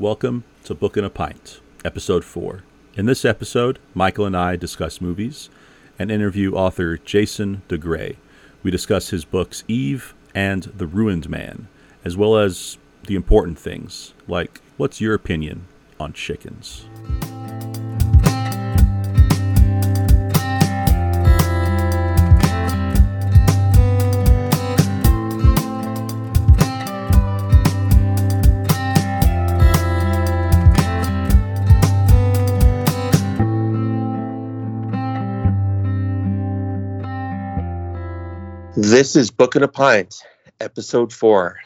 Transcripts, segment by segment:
Welcome to Book and a Pint, Episode 4. In this episode, Michael and I discuss movies and interview author Jason DeGray. We discuss his books Eve and The Ruined Man, as well as the important things, like what's your opinion on chickens? This is Book and a Pint, episode four,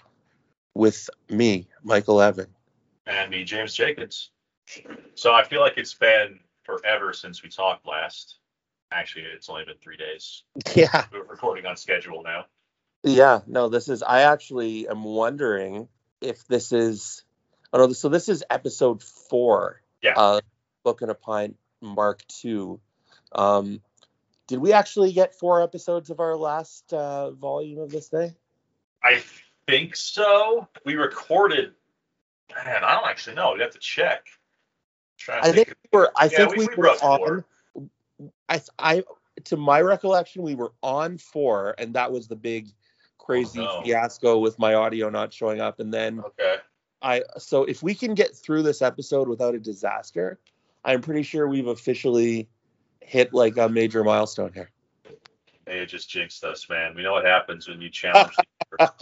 with me, Michael Evan. and me, James Jacobs. So I feel like it's been forever since we talked last. Actually, it's only been three days. Yeah, We're recording on schedule now. yeah. No, this is. I actually am wondering if this is. Oh no, so this is episode four. Yeah. Uh, Book and a Pint, Mark Two. Um, did we actually get four episodes of our last uh, volume of this thing? I think so. We recorded. Man, I don't actually know. We have to check. I think we were. I Yeah, think we- we, we were on. four. I, I, to my recollection, we were on four, and that was the big, crazy Oh, no. fiasco with my audio not showing up. And then Okay. I, so if we can get through this episode without a disaster, I'm pretty sure we've officially hit like a major milestone here. Hey, it just jinxed us, man. We know what happens when you challenge. the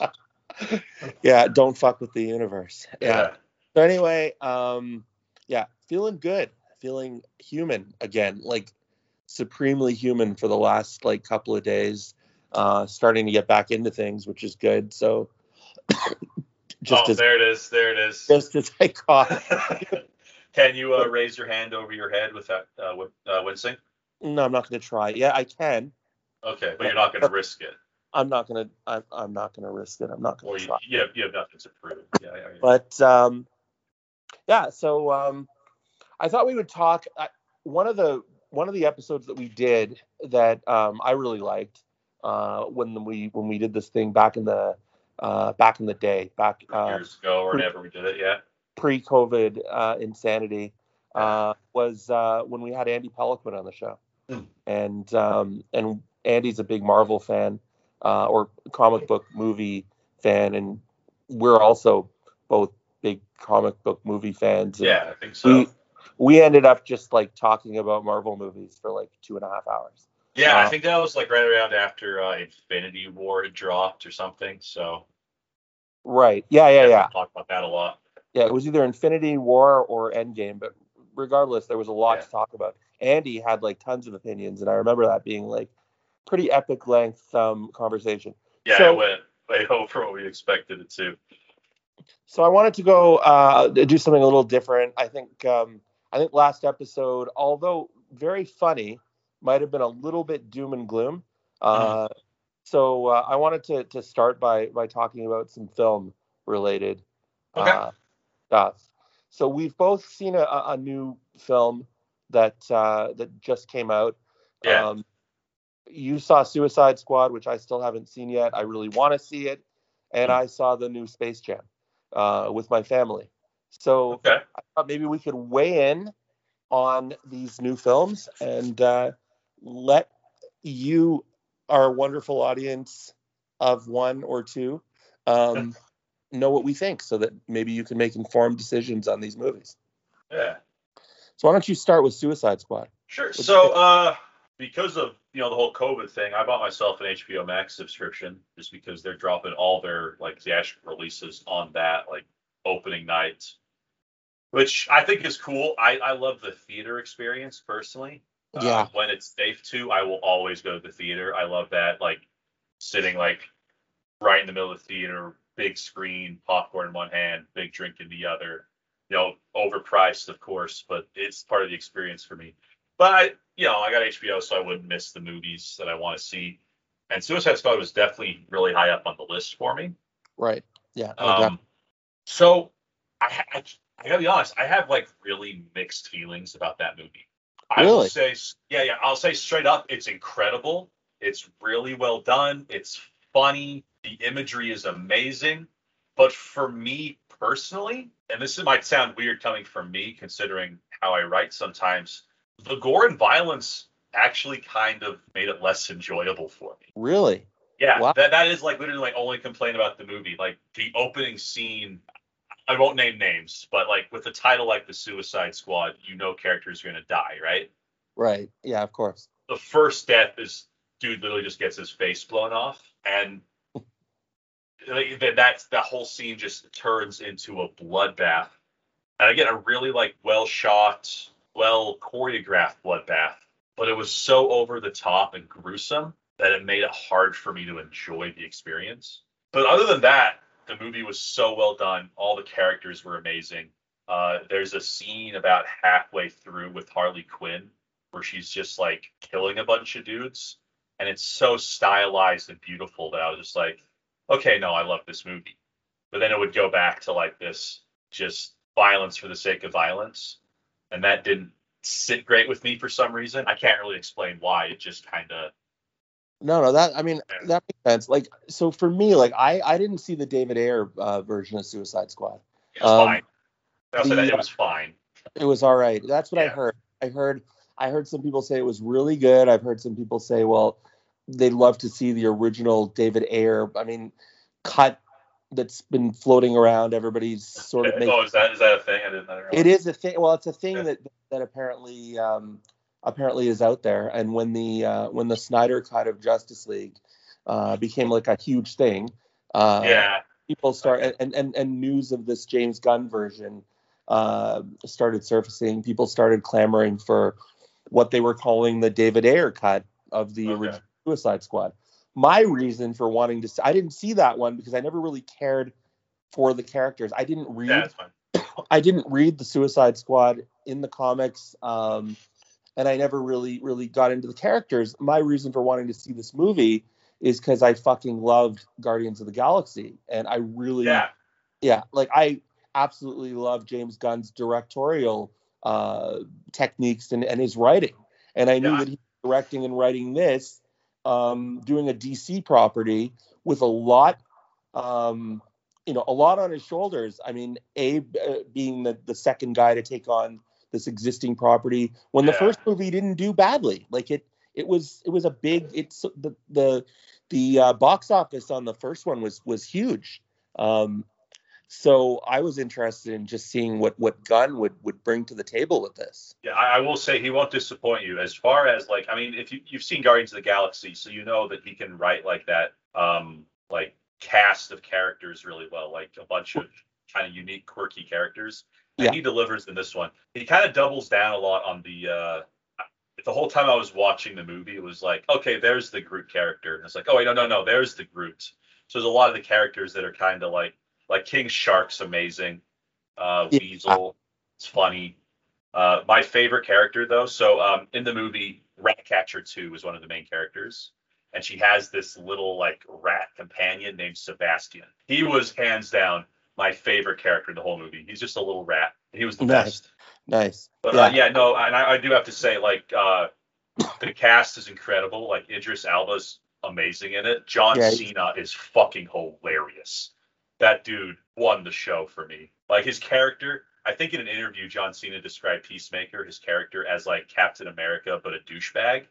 universe. yeah, don't fuck with the universe. Yeah. yeah. So anyway, um, yeah, feeling good, feeling human again, like supremely human for the last like couple of days. Uh, starting to get back into things, which is good. So just oh, as there it is. There it is. just as I caught, Can you uh, raise your hand over your head without uh, wi- uh, wincing? No, I'm not going to try. Yeah, I can. Okay, but you're not going to risk it, I'm not going to. I'm, I'm not going to risk it. I'm not going to try. you, have, you have nothing to prove. Yeah, yeah, yeah. But um, yeah, so um, I thought we would talk. I, one of the one of the episodes that we did that um, I really liked uh, when we when we did this thing back in the uh, back in the day, back uh, years ago or whenever we did it. Yeah. pre-COVID uh, insanity, uh, was uh, when we had Andy Pelican on the show. And um, and Andy's a big Marvel fan uh, or comic book movie fan, and we're also both big comic book movie fans. and Yeah, I think so. We we ended up just like talking about Marvel movies for like two and a half hours. yeah, I uh, think that was like right around after uh, Infinity War had dropped or something. So Right? Yeah, yeah, yeah. Talk about that a lot. Yeah, it was either Infinity War or Endgame, but regardless, there was a lot Yeah. to talk about. Andy had like tons of opinions, and I remember that being like pretty epic length um, conversation. Yeah, So- it went way over what we expected it to. So I wanted to go uh, do something a little different. I think um, I think last episode, although very funny, might have been a little bit doom and gloom. Uh, so uh, I wanted to to start by by talking about some film related Okay. uh, stuff. So we've both seen a a new film that uh, that just came out. Yeah. Um, you saw Suicide Squad, which I still haven't seen yet. I really want to see it, and Hmm. I saw the new Space Jam uh, with my family. So Okay. I thought maybe we could weigh in on these new films and uh, let you, our wonderful audience of one or two, um, know what we think, so that maybe you can make informed decisions on these movies. Yeah. So why don't you start with Suicide Squad? Sure. So, uh, because of you know the whole COVID thing, I bought myself an HBO Max subscription just because they're dropping all their like theatrical releases on that like opening night, which I think is cool. I I love the theater experience personally. Uh, Yeah. when it's safe to, I will always go to the theater. I love that like sitting like right in the middle of the theater, big screen, popcorn in one hand, big drink in the other. You know, overpriced of course, but it's part of the experience for me. But I, you know, I got HBO, so I wouldn't miss the movies that I want to see. And Suicide Squad was definitely really high up on the list for me. Right. Yeah. Um, so I, I, I gotta be honest, I have like really mixed feelings about that movie. I will Really? say, yeah, yeah, I'll say straight up, it's incredible. It's really well done. It's funny. The imagery is amazing. But for me personally, and this might sound weird coming from me, considering how I write sometimes, the gore and violence actually kind of made it less enjoyable for me. Really? Yeah, Wow. that that is like literally my only complaint about the movie. Like the opening scene, I won't name names, but like with a title like The Suicide Squad, you know characters are gonna die, right? Right. Yeah, of course. The first death is dude literally just gets his face blown off, and that that's that whole scene just turns into a bloodbath. And again, a really like well shot, well choreographed bloodbath, but it was so over the top and gruesome that it made it hard for me to enjoy the experience. But other than that, the movie was so well done. All the characters were amazing. Uh, there's a scene about halfway through with Harley Quinn where she's just like killing a bunch of dudes, and it's so stylized and beautiful that I was just like, okay, no, I love this movie. But then it would go back to like this just violence for the sake of violence, and that didn't sit great with me for some reason. I can't really explain why. It just kind of No, no, that I mean Yeah. that makes sense. Like, so for me, like I I didn't see the David Ayer uh, version of Suicide Squad. it was Um, fine. I'll that it was fine. It was all right. That's what I heard. I heard I heard some people say it was really good. I've heard some people say, well, they'd love to see the original David Ayer. I mean, cut that's been floating around. Everybody's sort of making oh, is that is that a thing? I didn't. I didn't It is a thing. Well, it's a thing Yeah. that that apparently um, apparently is out there. And when the uh, when the Snyder cut of Justice League uh, became like a huge thing, uh, yeah, people start and, and and news of this James Gunn version uh, started surfacing. People started clamoring for what they were calling the David Ayer cut of the Okay. original Suicide Squad. My reason for wanting to, see, I didn't see that one because I never really cared for the characters. I didn't read yeah. I didn't read the Suicide Squad in the comics, um, and I never really, really got into the characters. My reason for wanting to see this movie is because I fucking loved Guardians of the Galaxy, and I really, Yeah, yeah, like I absolutely love James Gunn's directorial uh, techniques and, and his writing, and I knew Yeah. that he was directing and writing this, um, doing a DC property with a lot, um, you know, a lot on his shoulders. I mean, Abe uh, being the the second guy to take on this existing property when the first movie didn't do badly, like it it was it was a big it's the the the uh, box office on the first one was was huge. Um, so I was interested in just seeing what what Gunn would would bring to the table with this. yeah. I, I will say he won't disappoint you. As far as like, I mean, if you you've seen Guardians of the Galaxy, so you know that he can write like that, um, like cast of characters really well, like a bunch of kind of unique, quirky characters. And Yeah. he delivers in this one. He kind of doubles down a lot on the. uh the whole time I was watching the movie, it was like, okay, there's the Groot character. And it's like, oh wait, no, no, no, there's the Groot. So there's a lot of the characters that are kind of like, like King Shark's amazing. Uh, Yeah. Weasel, it's funny. Uh, my favorite character though, so um, in the movie, Ratcatcher 2 is one of the main characters, and she has this little like rat companion named Sebastian. He was hands down my favorite character in the whole movie. He's just a little rat. He was the Nice. best. Nice. But yeah. uh, yeah, no, and I, I do have to say, like, uh, the cast is incredible. Like Idris Elba's amazing in it. John Yeah. Cena is fucking hilarious. That dude won the show for me. Like his character, I think in an interview, John Cena described Peacemaker, his character, as like Captain America, but a douchebag.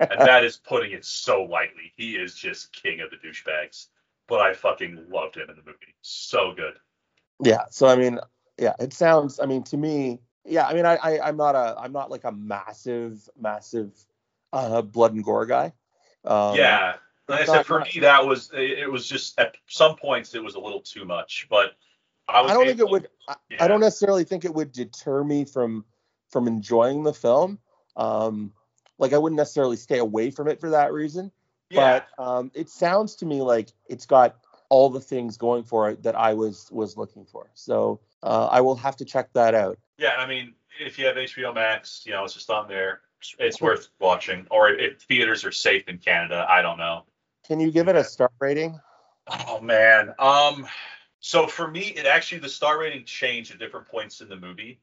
And that is putting it so lightly. He is just king of the douchebags. But I fucking loved him in the movie. So good. Yeah. So I mean, yeah, it sounds. I mean, to me, yeah. I mean, I, I I'm not a I'm not like a massive massive uh, blood and gore guy. Um, yeah. Like I said, for me, that was it, was just at some points it was a little too much, but I was. I don't think it would. I, Yeah. I don't necessarily think it would deter me from from enjoying the film. Um, like I wouldn't necessarily stay away from it for that reason. Yeah. But um, it sounds to me like it's got all the things going for it that I was was looking for. So uh, I will have to check that out. Yeah, I mean, if you have HBO Max, you know, it's just on there. It's worth watching. Or if theaters are safe in Canada, I don't know. Can you give it a star rating? Oh man. Um. So for me, it actually the star rating changed at different points in the movie.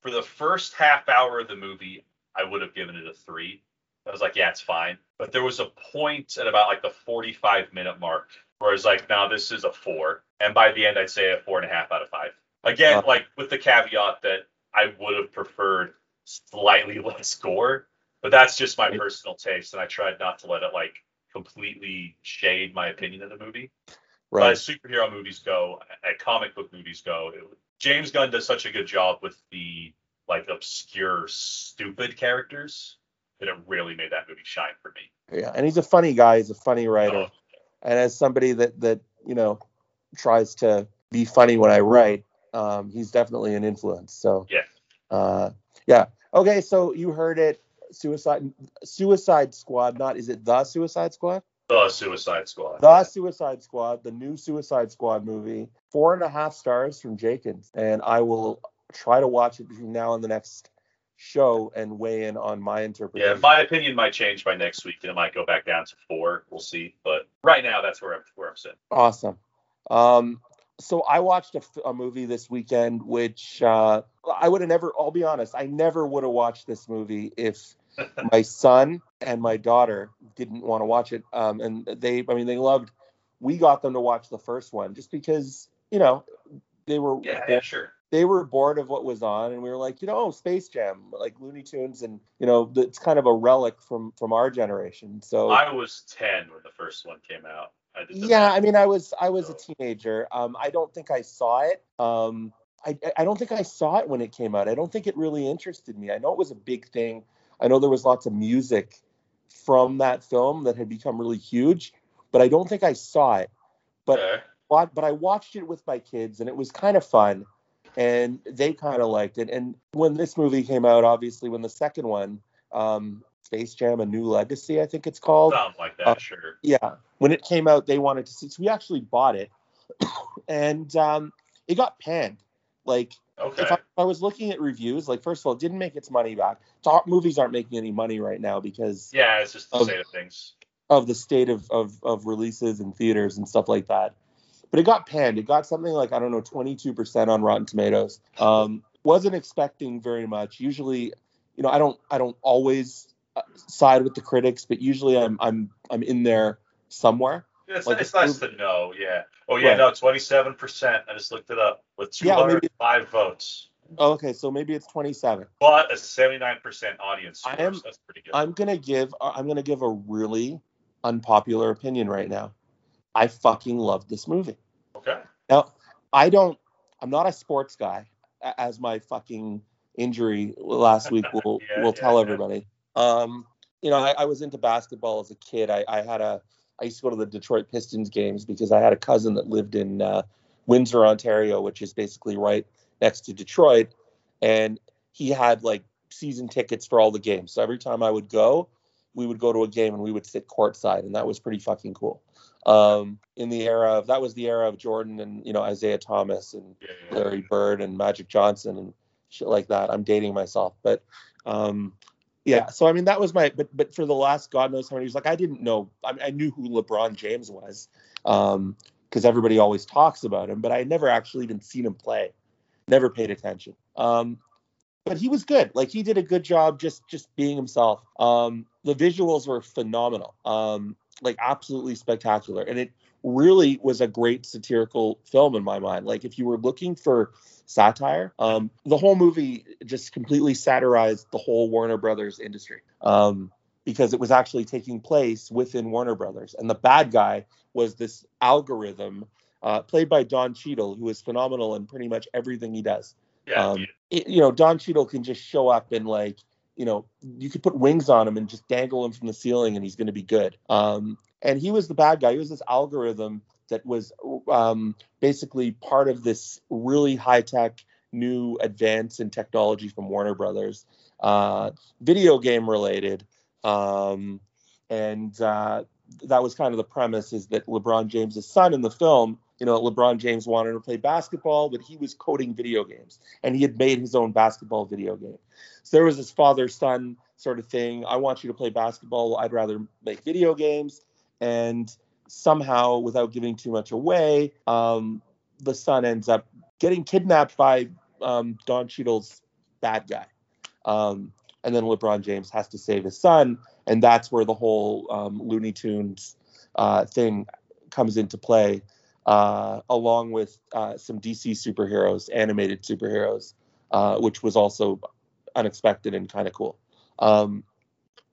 For the first half hour of the movie, I would have given it a three. I was like, yeah, it's fine. But there was a point at about like the 45 minute mark where I was like, now this is a four. And by the end, I'd say a four and a half out of five. Again, Uh, like with the caveat that I would have preferred slightly less gore, but that's just my personal taste, and I tried not to let it like completely shade my opinion of the movie. Right. As superhero movies go, and comic book movies go, it, James Gunn does such a good job with the like obscure, stupid characters that it really made that movie shine for me. Yeah, and he's a funny guy. He's a funny writer. Oh, and as somebody that that you know tries to be funny when I write, um, he's definitely an influence. So Yeah. uh, yeah. Okay, so you heard it. Suicide Suicide Squad. Not is it the Suicide Squad? the Suicide Squad. The Suicide Squad, the new Suicide Squad movie. Four and a half stars from Jenkins, and I will try to watch it between now and the next show and weigh in on my interpretation. Yeah, my opinion might change by next week, and it might go back down to four. We'll see. But right now, that's where I'm where I'm sitting. Awesome. Um, so I watched a movie this weekend, which uh, I would have never. I'll be honest, I never would have watched this movie if my son and my daughter didn't want to watch it. Um, and they, I mean, they loved. We got them to watch the first one just because you know they were Yeah, yeah, sure. they were bored of what was on, and we were like, you know, oh, Space Jam, like Looney Tunes, and you know, it's kind of a relic from from our generation. So I was ten when the first one came out. I did yeah i mean i was i was a teenager um i don't think i saw it um I, I don't think I saw it when it came out. I don't think it really interested me. I know it was a big thing. I know there was lots of music from that film that had become really huge, but I don't think I saw it. But Okay. but I watched it with my kids and it was kind of fun and they kind of liked it. And when this movie came out, obviously when the second one, um, Space Jam: A New Legacy, I think it's called. Something like that, uh, sure. Yeah, when it came out, they wanted to see. So we actually bought it, and um, it got panned. Like Okay. if I, if I was looking at reviews, like first of all, it didn't make its money back. Top movies aren't making any money right now because yeah, it's just the of- state of things. of the state of, of of releases and theaters and stuff like that. But it got panned. It got something like I don't know, 22% on Rotten Tomatoes. Um, wasn't expecting very much. Usually, you know, I don't I don't always uh, side with the critics, but usually I'm I'm I'm in there somewhere. It's, like it's nice to know, yeah. Oh yeah, Right. no, twenty-seven percent. I just looked it up with two Yeah, maybe- five votes, Oh, okay, so maybe it's 27. but a seventy-nine percent audience I am, so that's pretty good. I'm gonna give uh, I'm gonna give a really unpopular opinion right now. I fucking love this movie. okay. Now, I don't. I'm not a sports guy, as my fucking injury last week will Yeah, will yeah, tell yeah. everybody. Um, you know, I, I was into basketball as a kid. I, I had a. I used to go to the Detroit Pistons games because I had a cousin that lived in uh, Windsor, Ontario, which is basically right next to Detroit, and he had like season tickets for all the games. So every time I would go, we would go to a game and we would sit courtside, and that was pretty fucking cool. Um, in the era of that was the era of Jordan and you know Isiah Thomas and. Larry Bird and Magic Johnson and shit like that. I'm dating myself, but um, yeah. So I mean, that was my. But but for the last God knows how many years, like I didn't know. I, I knew who LeBron James was, um, because everybody always talks about him, but I never actually even seen him play. Never paid attention. Um, but he was good. Like he did a good job just just being himself. Um, the visuals were phenomenal. Um, like absolutely spectacular, and it really was a great satirical film in my mind. Like if you were looking for satire, um, the whole movie just completely satirized the whole Warner Brothers industry. Um, because it was actually taking place within Warner Brothers, and the bad guy was this algorithm uh, played by Don Cheadle, who is phenomenal in pretty much everything he does Yeah, um, it, you know, Don Cheadle can just show up and like, you know, you could put wings on him and just dangle him from the ceiling and he's going to be good. Um, and he was the bad guy. He was this algorithm that was um, basically part of this really high tech new advance in technology from Warner Brothers, uh, video game related. Um, and uh, that was kind of the premise is that LeBron James' son in the film, you know, LeBron James wanted to play basketball, but he was coding video games and he had made his own basketball video game. So there was this father son sort of thing. I want you to play basketball. I'd rather make video games. And somehow, without giving too much away, um, the son ends up getting kidnapped by um, Don Cheadle's bad guy. Um, and then LeBron James has to save his son. And that's where the whole um, Looney Tunes uh, thing comes into play. uh, along with uh, some DC superheroes, animated superheroes, uh, which was also unexpected and kind of cool. Um,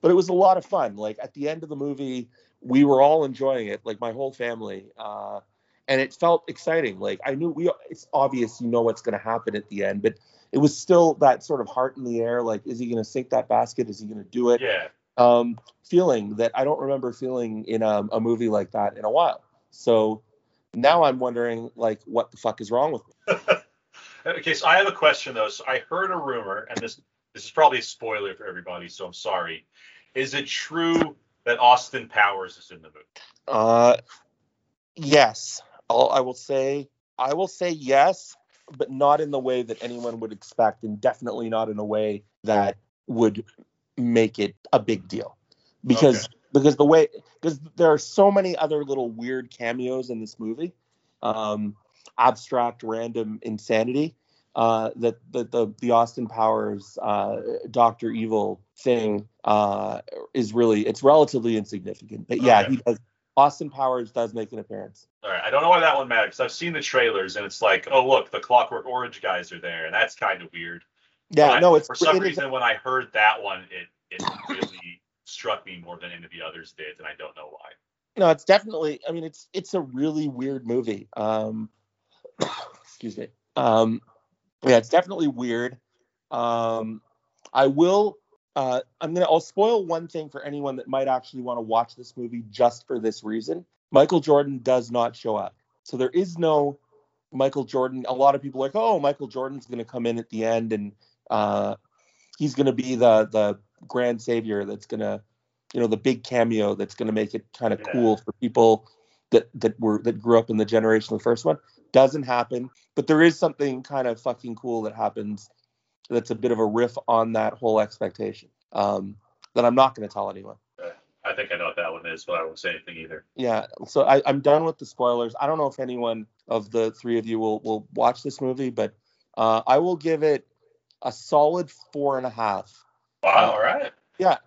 but it was a lot of fun. Like at the end of the movie, we were all enjoying it, like my whole family, uh, and it felt exciting. Like I knew we, it's obvious you know what's going to happen at the end, but it was still that sort of heart in the air. Like, is he going to sink that basket? Is he going to do it? Yeah. Um, feeling that I don't remember feeling in a, a movie like that in a while. So now I'm wondering, like, what the fuck is wrong with me? okay, so I have a question though. So I heard a rumor, and this this is probably a spoiler for everybody, so I'm sorry. Is it true that Austin Powers is in the movie? Uh, yes. I'll, I will say, I will say yes, but not in the way that anyone would expect, and definitely not in a way that would make it a big deal. Because Okay. because the way because there are so many other little weird cameos in this movie, um, abstract, random insanity. Uh, that the, the the Austin Powers uh, Doctor Evil thing uh, is really it's relatively insignificant. But yeah, Okay. he does. Austin Powers does make an appearance. All right, I don't know why that one matters. I've seen the trailers, and it's like, oh look, the Clockwork Orange guys are there, and that's kind of weird. Yeah, But no, it's for some it is- reason when I heard that one, it it really struck me more than any of the others did, and I don't know why. no, it's definitely. I mean, it's it's a really weird movie. Um, excuse me. Um, yeah, it's definitely weird. Um, I will. Uh, I'm gonna. I'll spoil one thing for anyone that might actually want to watch this movie just for this reason. Michael Jordan does not show up, so there is no Michael Jordan. A lot of people are like, oh, Michael Jordan's gonna come in at the end and uh, he's gonna be the the grand savior that's gonna, you know, the big cameo that's gonna make it kind of Yeah. cool for people that that were that grew up in the generation of the first one. Doesn't happen, but there is something kind of fucking cool that happens. That's a bit of a riff on that whole expectation. Um, that I'm not going to tell anyone. I think I know what that one is, but I won't say anything either. Yeah, so I, I'm done with the spoilers. I don't know if anyone of the three of you will will watch this movie, but uh, I will give it a solid four and a half. Wow, all right. Yeah.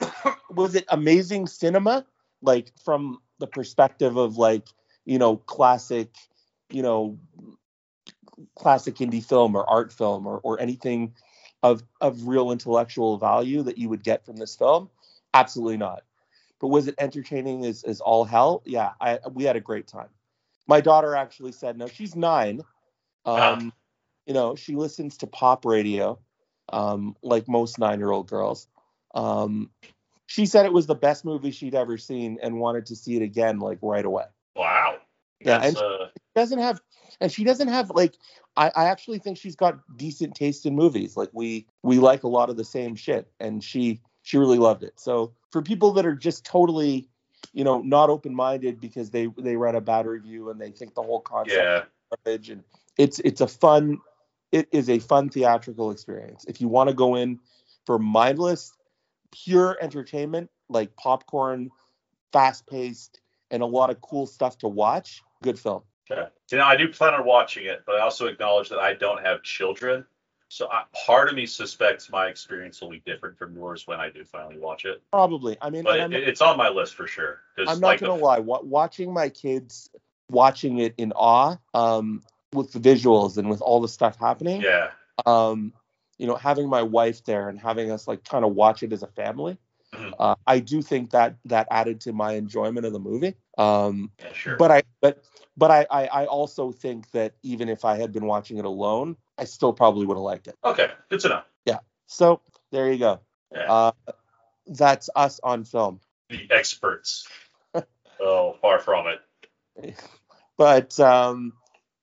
was it amazing cinema like from the perspective of like you know classic you know classic indie film or art film or, or anything of of real intellectual value that you would get from this film? Absolutely not. But was it entertaining as, as all hell? Yeah I, we had a great time. My daughter actually said no she's nine. Um, Ah. you know she listens to pop radio um, like most nine year old girls. Um, she said it was the best movie she'd ever seen and wanted to see it again like right away. Wow. Yeah, That's, and- uh, doesn't have and she doesn't have like I, I actually think she's got decent taste in movies. Like we we like a lot of the same shit and she she really loved it. So for people that are just totally you know not open-minded because they they read a bad review and they think the whole concept yeah. is garbage and it's it's a fun it is a fun theatrical experience. If you want to go in for mindless pure entertainment like popcorn fast paced and a lot of cool stuff to watch good film Okay. You know, I do plan on watching it, but I also acknowledge that I don't have children. So I, part of me suspects my experience will be different from yours when I do finally watch it. Probably. I mean, But it, I'm, it's on my list for sure. I'm not like, gonna the- lie. Wa- watching my kids watching it in awe, um, with the visuals and with all the stuff happening, Yeah. um, you know, having my wife there and having us like kind of watch it as a family, Mhm. uh, I do think that that added to my enjoyment of the movie. Um, Yeah, sure. but I but but I, I I also think that even if I had been watching it alone, I still probably would have liked it. okay. Good to know. Yeah. So there you go. Yeah. Uh, that's us on film. the experts. oh, far from it. but um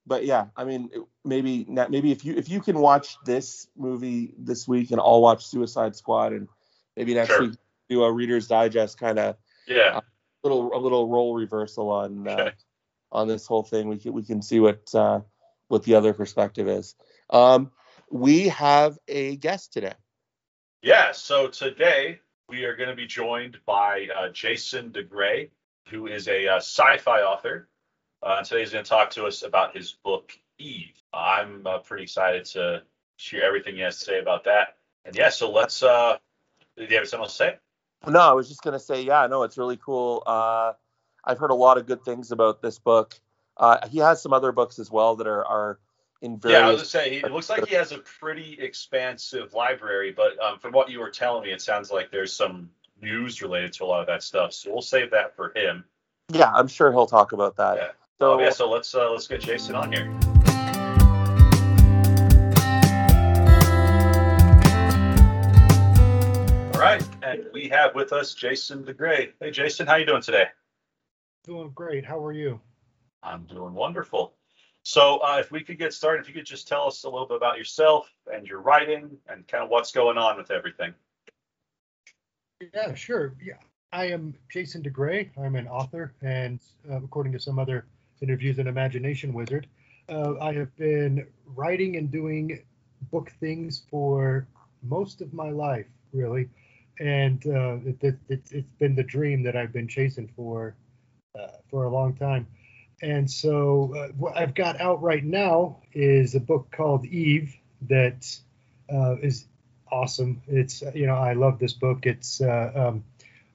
but yeah i mean maybe not maybe if you if you can watch this movie this week and i'll watch suicide squad and maybe next Sure. week do a reader's digest kind of Yeah. Little a little role reversal on uh, on this whole thing we can we can see what uh what the other perspective is um we have a guest today Yeah. So today we are going to be joined by uh, Jason DeGray, who is a uh, sci-fi author. Uh, today he's going to talk to us about his book Eve. I'm uh, pretty excited to hear everything he has to say about that. And yeah, so let's. uh Do you have something else to say? No, I was just gonna say, yeah, no, it's really cool. Uh, I've heard a lot of good things about this book. Uh, he has some other books as well that are are in various. Yeah, I was gonna say it looks like he has a pretty expansive library, but um, from what you were telling me, it sounds like there's some news related to a lot of that stuff. So we'll save that for him. Yeah, I'm sure he'll talk about that. Yeah. So Oh, yeah, so let's uh, let's get Jason on here. And we have with us Jason DeGray. Hey, Jason, how you doing today? Doing great. How are you? I'm doing wonderful. So, uh, if we could get started, if you could just tell us a little bit about yourself and your writing and kind of what's going on with everything. Yeah, sure. Yeah, I am Jason DeGray. I'm an author, and uh, according to some other interviews, an imagination wizard. Uh, I have been writing and doing book things for most of my life, really, and uh, it, it, it's it's been the dream that I've been chasing for uh, for a long time. And so, uh, what I've got out right now is a book called Eve that uh, is awesome. It's you know I love this book. It's uh, um,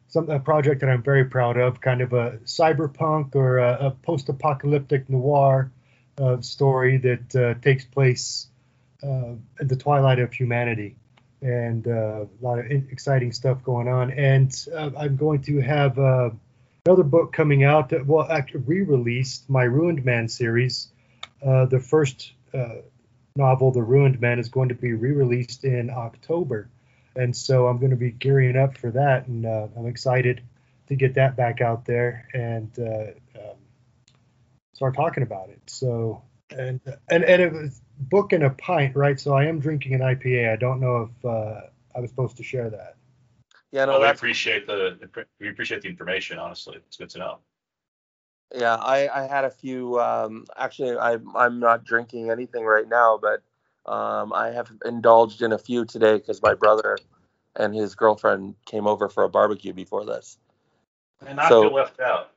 some a project that I'm very proud of, kind of a cyberpunk or a, a post-apocalyptic noir uh, story that takes place at the twilight of humanity, and uh, a lot of exciting stuff going on. And uh, I'm going to have uh, another book coming out that will actually re-released my Ruined Man series. Uh, the first uh, novel, The Ruined Man, is going to be re-released in October, and so I'm going to be gearing up for that, and uh, I'm excited to get that back out there and um, start talking about it. So, and and and it was book and a pint, right? So I am drinking an IPA. I don't know if uh, I was supposed to share that. yeah, no, Well, we appreciate the we appreciate the information. Honestly, it's good to know. Yeah, I, I had a few. Um, actually, I, I'm not drinking anything right now, but um, I have indulged in a few today because my brother and his girlfriend came over for a barbecue before this. And I So- feel left out.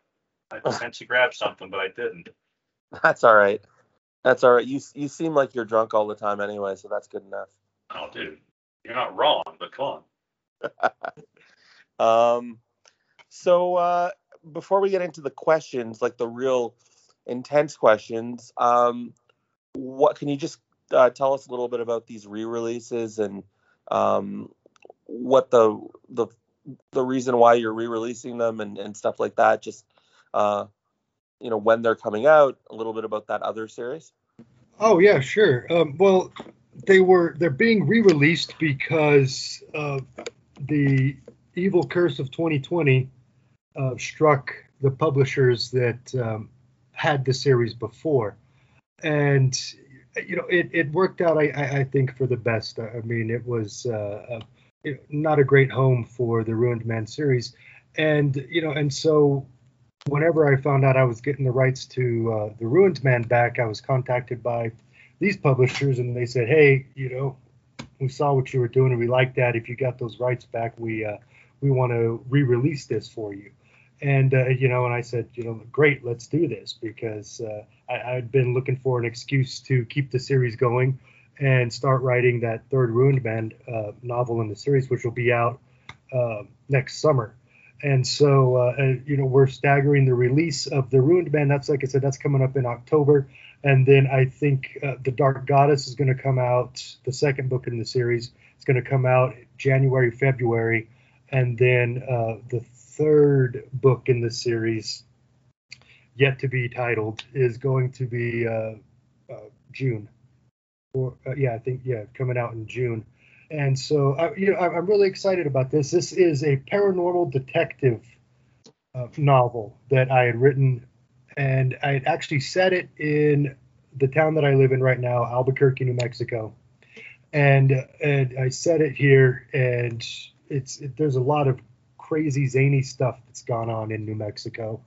I meant to grab something, but I didn't. That's all right. That's all right. You you seem like you're drunk all the time anyway, so that's good enough. Oh, dude, you're not wrong, but come on. Um, so uh, before we get into the questions, like the real intense questions, um, what can you just uh, tell us a little bit about these re-releases and um, what the the the reason why you're re-releasing them and, and stuff like that? Just uh, you know when they're coming out, a little bit about that other series. Oh yeah, sure. Um, well, they were they're being re-released because uh, the evil curse of 2020 uh, struck the publishers that um, had the series before, and you know it, it worked out. I, I, I think for the best. I mean, it was uh, you not a great home for the Ruined Man series, and you know, and so whenever I found out I was getting the rights to uh, the Ruined Man back, I was contacted by these publishers, and they said, "Hey, you know, we saw what you were doing, and we like that. If you got those rights back, we uh, we want to re-release this for you." And uh, you know, and I said, you know, great, let's do this because uh, I, I'd been looking for an excuse to keep the series going and start writing that third Ruined Man uh, novel in the series, which will be out uh, next summer and so uh, you know we're staggering the release of the ruined man. That's like i said that's coming up in october. And then i think uh, the dark goddess is going to come out the second book in the series. It's going to come out january february. And then uh, the third book in the series yet to be titled is going to be uh, uh, june. Or uh, yeah i think yeah coming out in june and so I, you know I'm really excited about this. This is a paranormal detective uh, novel that I had written, and I had actually set it in the town that I live in right now, Albuquerque, New Mexico, and and I set it here, and it's it, there's a lot of crazy zany stuff that's gone on in New Mexico,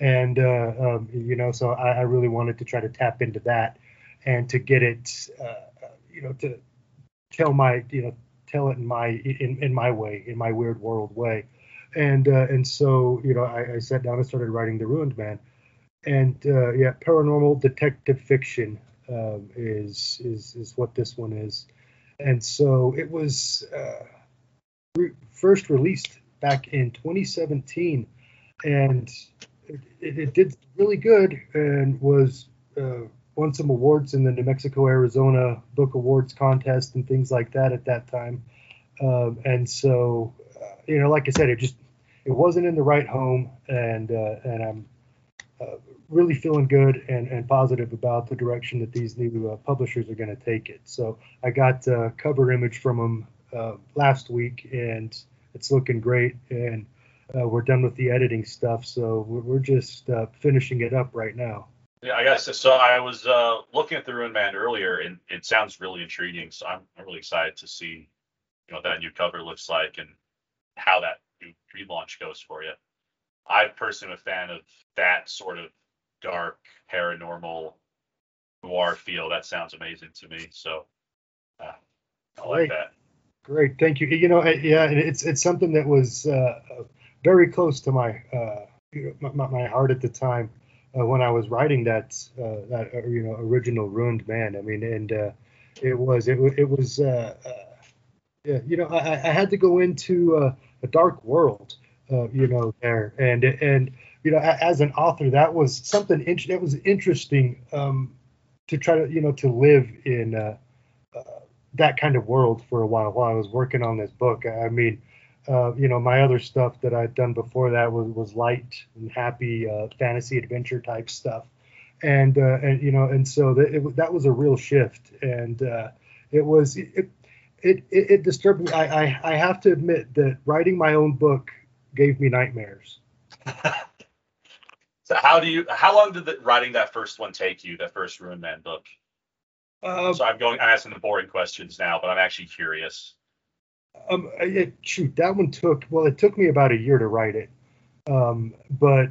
and uh, um, you know so I, I really wanted to try to tap into that, and to get it, uh, you know to tell my you know tell it in my in, in my way in my weird world way. And uh, and so you know I, I sat down and started writing the ruined man. And uh, yeah paranormal detective fiction um, is is is what this one is. And so it was uh, re- first released back in 2017 and it, it, did really good and was uh, won some awards in the New Mexico Arizona Book Awards contest and things like that at that time. Um, and so, uh, you know, like I said, it just it wasn't in the right home, and uh, and I'm uh, really feeling good and, and positive about the direction that these new uh, publishers are going to take it. So I got a cover image from them uh, last week, and it's looking great. And uh, we're done with the editing stuff, so we're, just uh, finishing it up right now. Yeah, I guess so. I was uh, looking at the Ruined Man earlier, and it sounds really intriguing. So I'm, I'm really excited to see, you know, what that new cover looks like and how that new relaunch goes for you. I personally am a fan of that sort of dark, paranormal, noir feel. That sounds amazing to me. So uh, I like that. Great, thank you. You know, yeah, it's it's something that was uh, very close to my, uh, my, my heart at the time uh, when I was writing that uh, that uh, you know original Ruined Man. I mean, and uh, it was it, it was yeah, you know I, I had to go into a dark world, you know there, and and you know as an author that was something that was interesting um, to try to you know to live in that kind of world for a while while I was working on this book. I mean, uh, you know, my other stuff that I'd done before that was, was light and happy uh, fantasy adventure type stuff, and uh, and you know, and so that it, that was a real shift, and uh, it was it, it it, it disturbed me. I, I I have to admit that writing my own book gave me nightmares. so how do you? How long did the, writing that first one take you? That first Ruined Man book? Uh, so I'm going. I'm asking the boring questions now, but I'm actually curious. Um, it, shoot, that one took. Well, it took me about a year to write it, um, but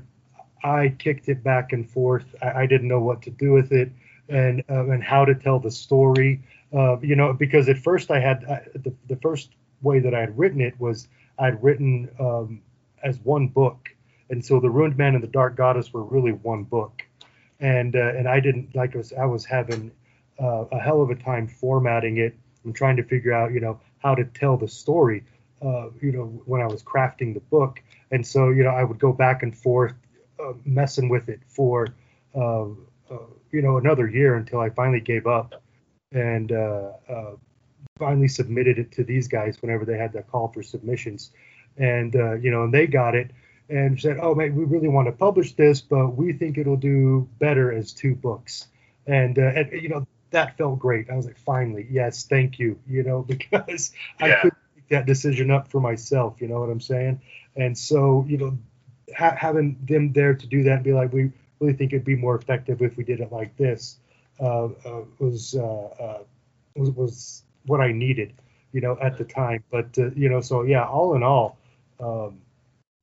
I kicked it back and forth. I, I didn't know what to do with it and uh, and how to tell the story. Uh, you know, because at first I had uh, the the first way that I had written it was I'd written um, as one book, and so the Ruined Man and the Dark Goddess were really one book, and uh, and I didn't like I was I was having uh, a hell of a time formatting it and trying to figure out, you know, how to tell the story, uh, you know, when I was crafting the book. And so, you know, I would go back and forth uh, messing with it for, uh, uh you know, another year until I finally gave up and uh, uh, finally submitted it to these guys whenever they had that call for submissions. And, you know, and they got it and said, oh, man, we really want to publish this, but we think it'll do better as two books. And, and you know, that felt great. I was like, finally, yes, thank you, you know, because yeah. I couldn't make that decision up for myself, you know what I'm saying? And so, you know, ha- having them there to do that and be like, we really think it'd be more effective if we did it like this uh, uh, was, uh, uh was was what I needed, you know, at the time. But uh, you know, so yeah, all in all, um,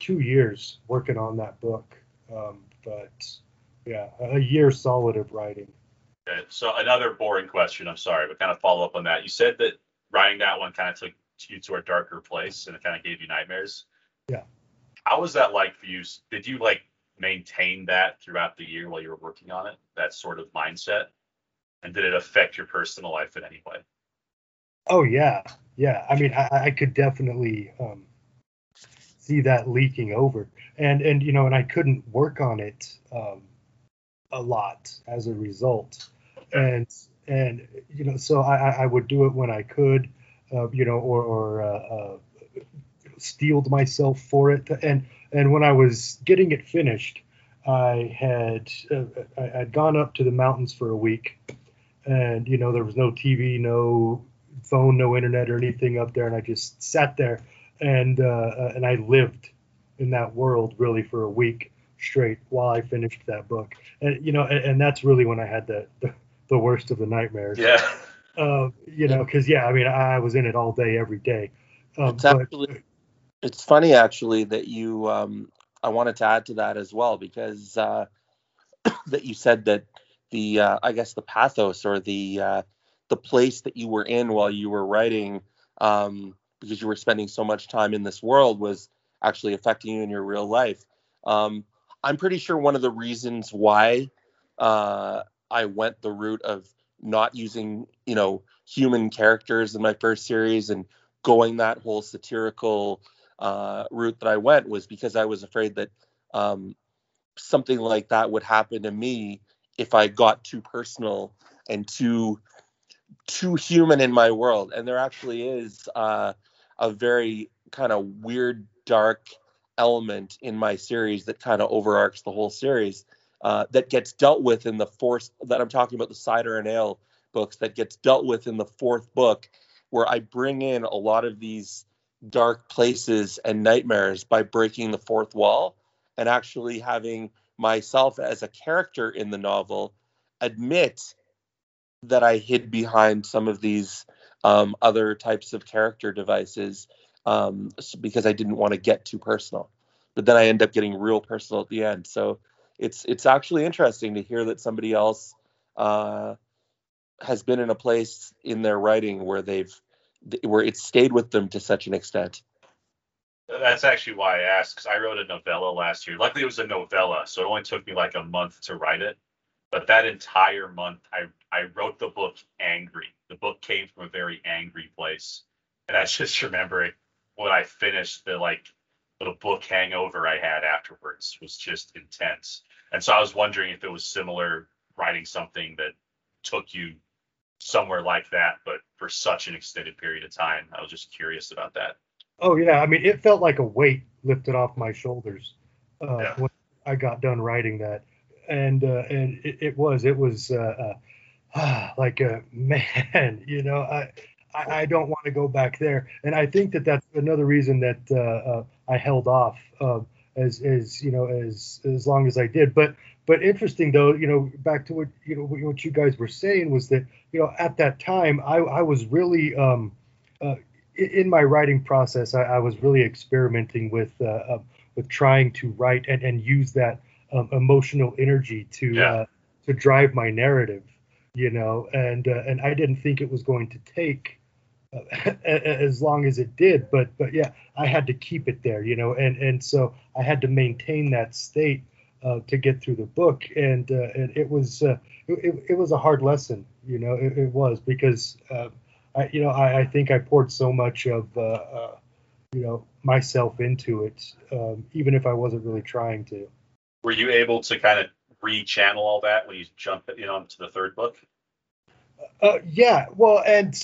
two years working on that book, um, but yeah, a year solid of writing. Okay, so another boring question. I'm sorry, but kind of follow up on that. You said that writing that one kind of took you to a darker place and it kind of gave you nightmares. Yeah. How was that like for you? Did you like maintain that throughout the year while you were working on it? That sort of mindset, and did it affect your personal life in any way? Oh yeah, yeah. I mean, I, I could definitely um, see that leaking over, and and you know, and I couldn't work on it um, a lot as a result and and you know so I, I would do it when I could, uh, you know, or or uh, uh, steeled myself for it. And and when I was getting it finished, I had uh, I had gone up to the mountains for a week, and you know there was no TV, no phone, no internet or anything up there, and I just sat there and uh, uh, and I lived in that world really for a week straight while I finished that book. And you know, and, and that's really when I had the, the the worst of the nightmares. Yeah. Uh, you know, because yeah, I mean, I was in it all day, every day. Um, it's actually, it's funny actually that you. Um, I wanted to add to that as well because uh, that you said that the, uh, I guess the pathos or the uh, the place that you were in while you were writing, um, because you were spending so much time in this world, was actually affecting you in your real life. Um, I'm pretty sure one of the reasons why uh, I went the route of not using, you know, human characters in my first series and going that whole satirical uh, route that I went was because I was afraid that um, something like that would happen to me if I got too personal and too too human in my world. And there actually is uh, a very kind of weird, dark element in my series that kind of overarches the whole series uh, that gets dealt with in the fourth that I'm talking about the cider and ale books that gets dealt with in the fourth book where I bring in a lot of these dark places and nightmares by breaking the fourth wall and actually having myself as a character in the novel admit that I hid behind some of these um, other types of character devices um, because I didn't want to get too personal. But then I end up getting real personal at the end. So it's it's actually interesting to hear that somebody else uh, has been in a place in their writing where they've where it stayed with them to such an extent. That's actually why I asked because I wrote a novella last year. Luckily, it was a novella, so it only took me like a month to write it. But that entire month, I I wrote the book angry. The book came from a very angry place, and I just remember when I finished the like little book hangover I had afterwards was just intense. And so I was wondering if it was similar writing something that took you somewhere like that, but for such an extended period of time. I was just curious about that. Oh yeah, I mean, it felt like a weight lifted off my shoulders uh, Yeah. when I got done writing that, and uh, and it, it was it was uh, uh, like a man, you know, I I, I don't want to go back there, and I think that that's another reason that uh, uh, I held off uh, as as you know as as long as I did, but. But interesting though, you know, back to what you know what you guys were saying was that you know at that time I, I was really um, uh, in my writing process, I, I was really experimenting with uh, uh, with trying to write and, and use that um, emotional energy to Yeah. uh, to drive my narrative, you know, and uh, and I didn't think it was going to take as long as it did, but but yeah, I had to keep it there, you know, and and so I had to maintain that state uh, to get through the book, and uh, and it was uh, it, it was a hard lesson, you know, it, it was because. Uh, I, you know, I, I think I poured so much of, uh, uh, you know, myself into it, um, even if I wasn't really trying to. Were you able to kind of re-channel all that when you jump in onto the third book? Uh, yeah, well, and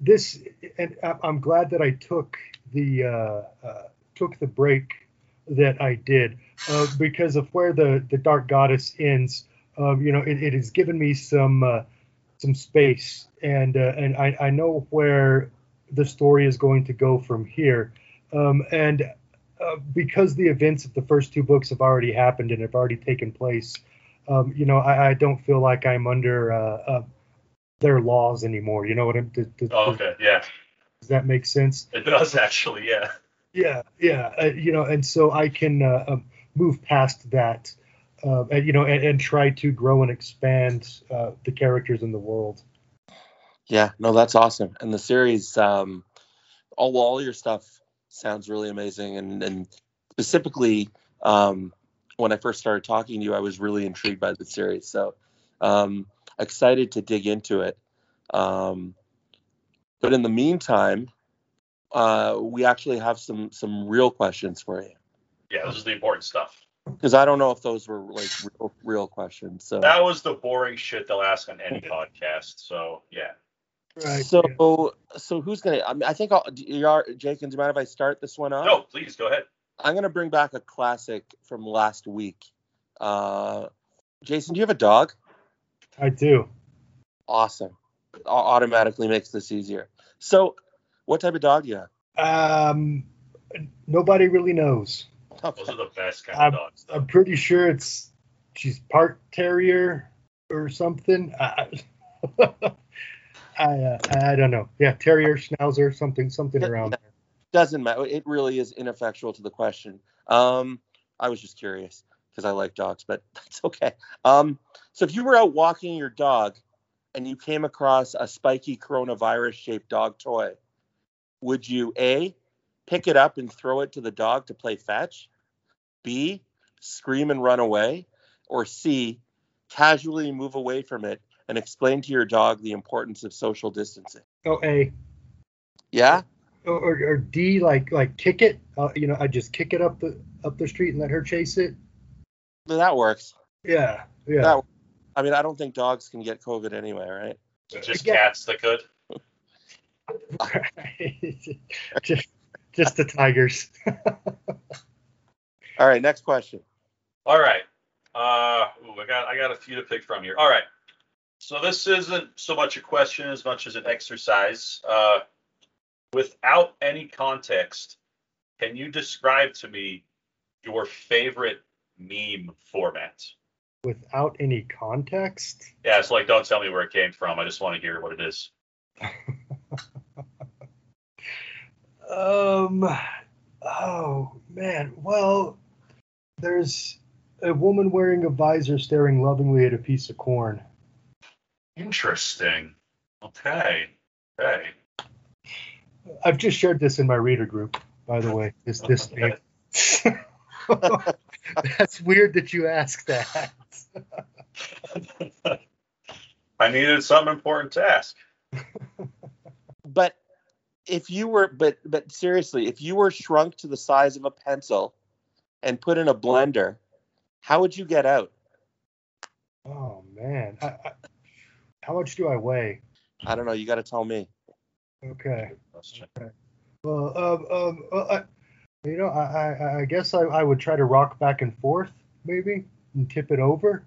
this, and I'm glad that I took the uh, uh, took the break that I did uh, because of where the the Dark Goddess ends. Um, you know, it, it has given me some uh, some space, and uh, and I, I know where the story is going to go from here, um, and uh, because the events of the first two books have already happened and have already taken place. Um, you know, I, I don't feel like I'm under their laws anymore. You know what I'm? Does, does, Oh, okay, yeah, does that make sense? it does actually. Yeah, Yeah, yeah. Uh, you know, and so I can uh, um, move past that, uh, and you know, and, and try to grow and expand uh, the characters in the world. Yeah, no, that's awesome. And the series, um, all all your stuff sounds really amazing. And and specifically, um, when I first started talking to you, I was really intrigued by the series. So um, excited to dig into it. Um, but in the meantime, uh, we actually have some some real questions for you yeah, this is the important stuff. because I don't know if those were like real, real questions. So That was the boring shit they'll ask on any podcast. So yeah, Right. so so who's gonna? I mean, I think I'll, you are Jake. And do you mind if I start this one off? no, please go ahead. I'm gonna bring back a classic from last week. Uh, Jason, do you have a dog? I do. Awesome. Au- automatically makes this easier. So, what type of dog do you have? Um, nobody really knows. Those are the best kind I'm, of dogs. I'm pretty sure it's she's part terrier or something. I, I, uh, I don't know. Yeah, terrier, schnauzer, something, something around there. Doesn't matter. It really is ineffectual to the question. Um, I was just curious because I like dogs, but that's okay. Um, so if you were out walking your dog and you came across a spiky coronavirus shaped dog toy, would you A, pick it up and throw it to the dog to play fetch? B, scream and run away? Or C, casually move away from it and explain to your dog the importance of social distancing? Oh, A. Yeah? or, or, or D like like kick it. Uh, you know, I just kick it up the up the street and let her chase it. That works. Yeah, yeah. That, I mean, I don't think dogs can get COVID anyway, right? Just Yeah. cats that could. just, just the tigers. All right, next question. All right. Uh, ooh, I got I got a few to pick from here. All right. So this isn't so much a question as much as an exercise. Uh, without any context, can you describe to me your favorite meme format? Without any context. Yeah, it's like don't tell me where it came from. I just want to hear what it is. Um. Oh man. Well, there's a woman wearing a visor staring lovingly at a piece of corn. Interesting. Okay. Okay. I've just shared this in my reader group, by the way. This this thing. That's weird that you ask that. I needed some important task. But if you were, but but seriously, if you were shrunk to the size of a pencil and put in a blender, how would you get out? Oh man. I, I, how much do I weigh? I don't know. You got to tell me. Okay. Question. Well, um, um, uh, I, you know, I, I, I guess I, I would try to rock back and forth, maybe, and tip it over.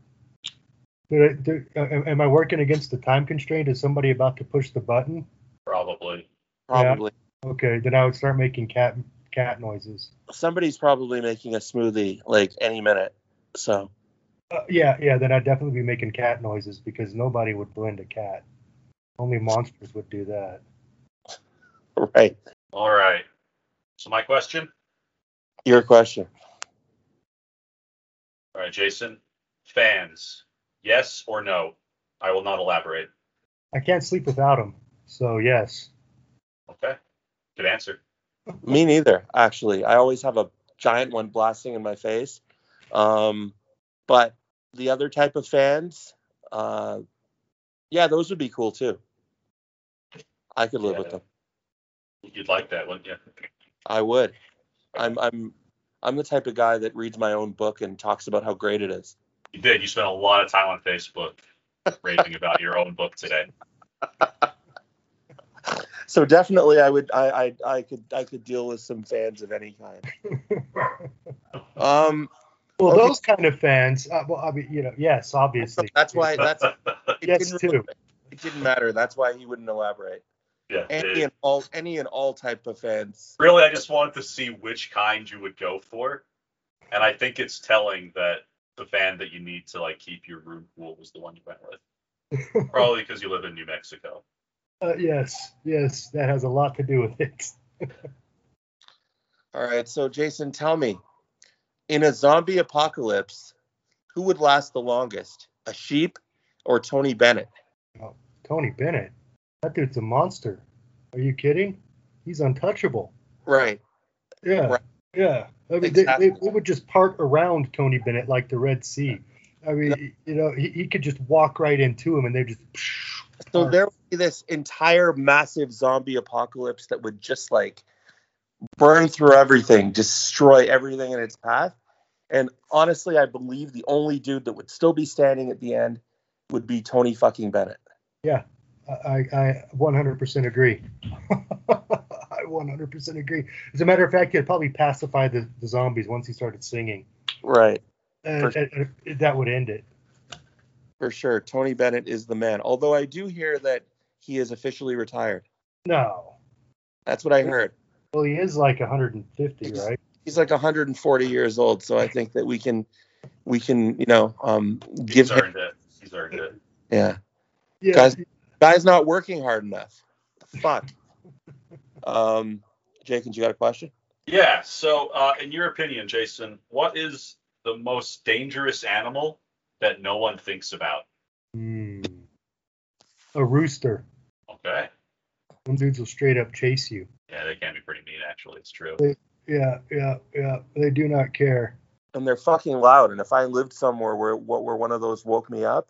Did I, did, uh, am am I working against the time constraint? Is somebody about to push the button? Probably. Probably Okay, then I would start making cat cat noises. somebody's probably making a smoothie like any minute. So Uh, yeah, yeah, then I'd definitely be making cat noises because nobody would blend a cat. Only monsters would do that. right, All right. So my question. Your question. All right, Jason. Fans, yes or no? I will not elaborate. I can't sleep without them, so yes. Okay. Good answer. Me neither, actually. I always have a giant one blasting in my face. Um, but the other type of fans, uh, yeah, those would be cool too. I could live with them. You'd like that, wouldn't you? I would. I'm I'm I'm the type of guy that reads my own book and talks about how great it is. You did. You spent a lot of time on Facebook raving about your own book today. So definitely, I would I I, I could I could deal with some fans of any kind. Um, Well, Okay. those kind of fans, uh, well, I mean, you know, yes, obviously. that's why that's it Yes, too. it didn't matter. That's why he wouldn't elaborate. Yeah. Any it- and all any and all type of fans. really, I just wanted to see which kind you would go for, and I think it's telling that the fan that you need to like keep your room cool was the one you went with. Probably because you live in New Mexico. Uh, yes, yes, that has a lot to do with it. All right, so Jason, tell me, in a zombie apocalypse, who would last the longest, a sheep or Tony Bennett? Oh, Tony Bennett, that dude's a monster. Are you kidding? He's untouchable. Right. Yeah, Right. yeah. I mean, Exactly. they, they would just part around Tony Bennett like the Red Sea. I mean, you know, he, he could just walk right into him, and they just. So part. there would be this entire massive zombie apocalypse that would just like burn through everything, destroy everything in its path. And honestly, I believe the only dude that would still be standing at the end would be Tony fucking Bennett. I, I 100% agree. I 100% agree. As a matter of fact, he'd probably pacify the, the zombies once he started singing. Right. And, For- and- and that would end it. For sure. Tony Bennett is the man. Although I do hear that he is officially retired. No. That's what I heard. Well, he is like 150, right? He's like 140 years old, so I think that we can we can, you know, um give He's him earned it. He's earned it. yeah. Yeah. Guys, guy's not working hard enough. The fuck. Um Jenkins, you got a question? Yeah. So, uh, in your opinion, Jason, what is the most dangerous animal that no one thinks about? Hmm. A rooster. Okay. Some dudes will straight up chase you. Yeah, they can be pretty mean. Actually, it's true. Yeah, yeah, yeah. They do not care. And they're fucking loud. And if I lived somewhere where what where one of those woke me up,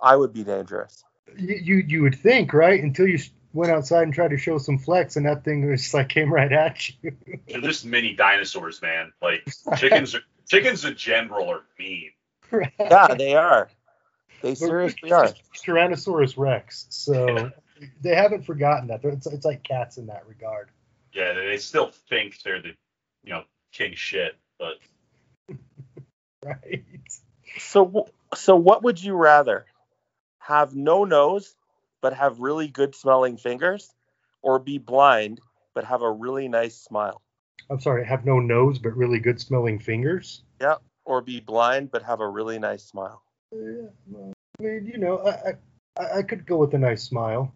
I would be dangerous. You, you you would think, right? Until you went outside and tried to show some flex, and that thing was like came right at you. They're just mini dinosaurs, man. Like chickens. Are, chickens in general are mean. Yeah, they are. They seriously are. Tyrannosaurus Rex. So they haven't forgotten that. It's, it's like cats in that regard. Yeah, they still think they're the you know king shit, but Right. So, so what would you rather have no nose but have really good smelling fingers, or be blind but have a really nice smile, I'm sorry, have no nose but really good smelling fingers. Yeah, or be blind but have a really nice smile? Yeah, well, I mean, you know, I, I I could go with a nice smile.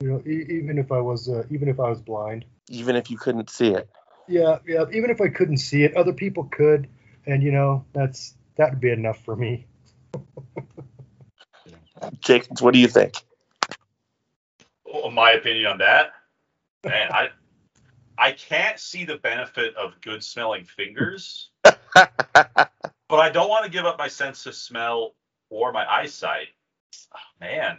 You know, e- even if I was uh, even if I was blind. Even if you couldn't see it. Yeah, yeah. Even if I couldn't see it, other people could, and you know, that's that would be enough for me. Jake, what do you think? oh, my opinion on that, man, I I can't see the benefit of good smelling fingers, but I don't want to give up my sense of smell or my eyesight. Oh, man,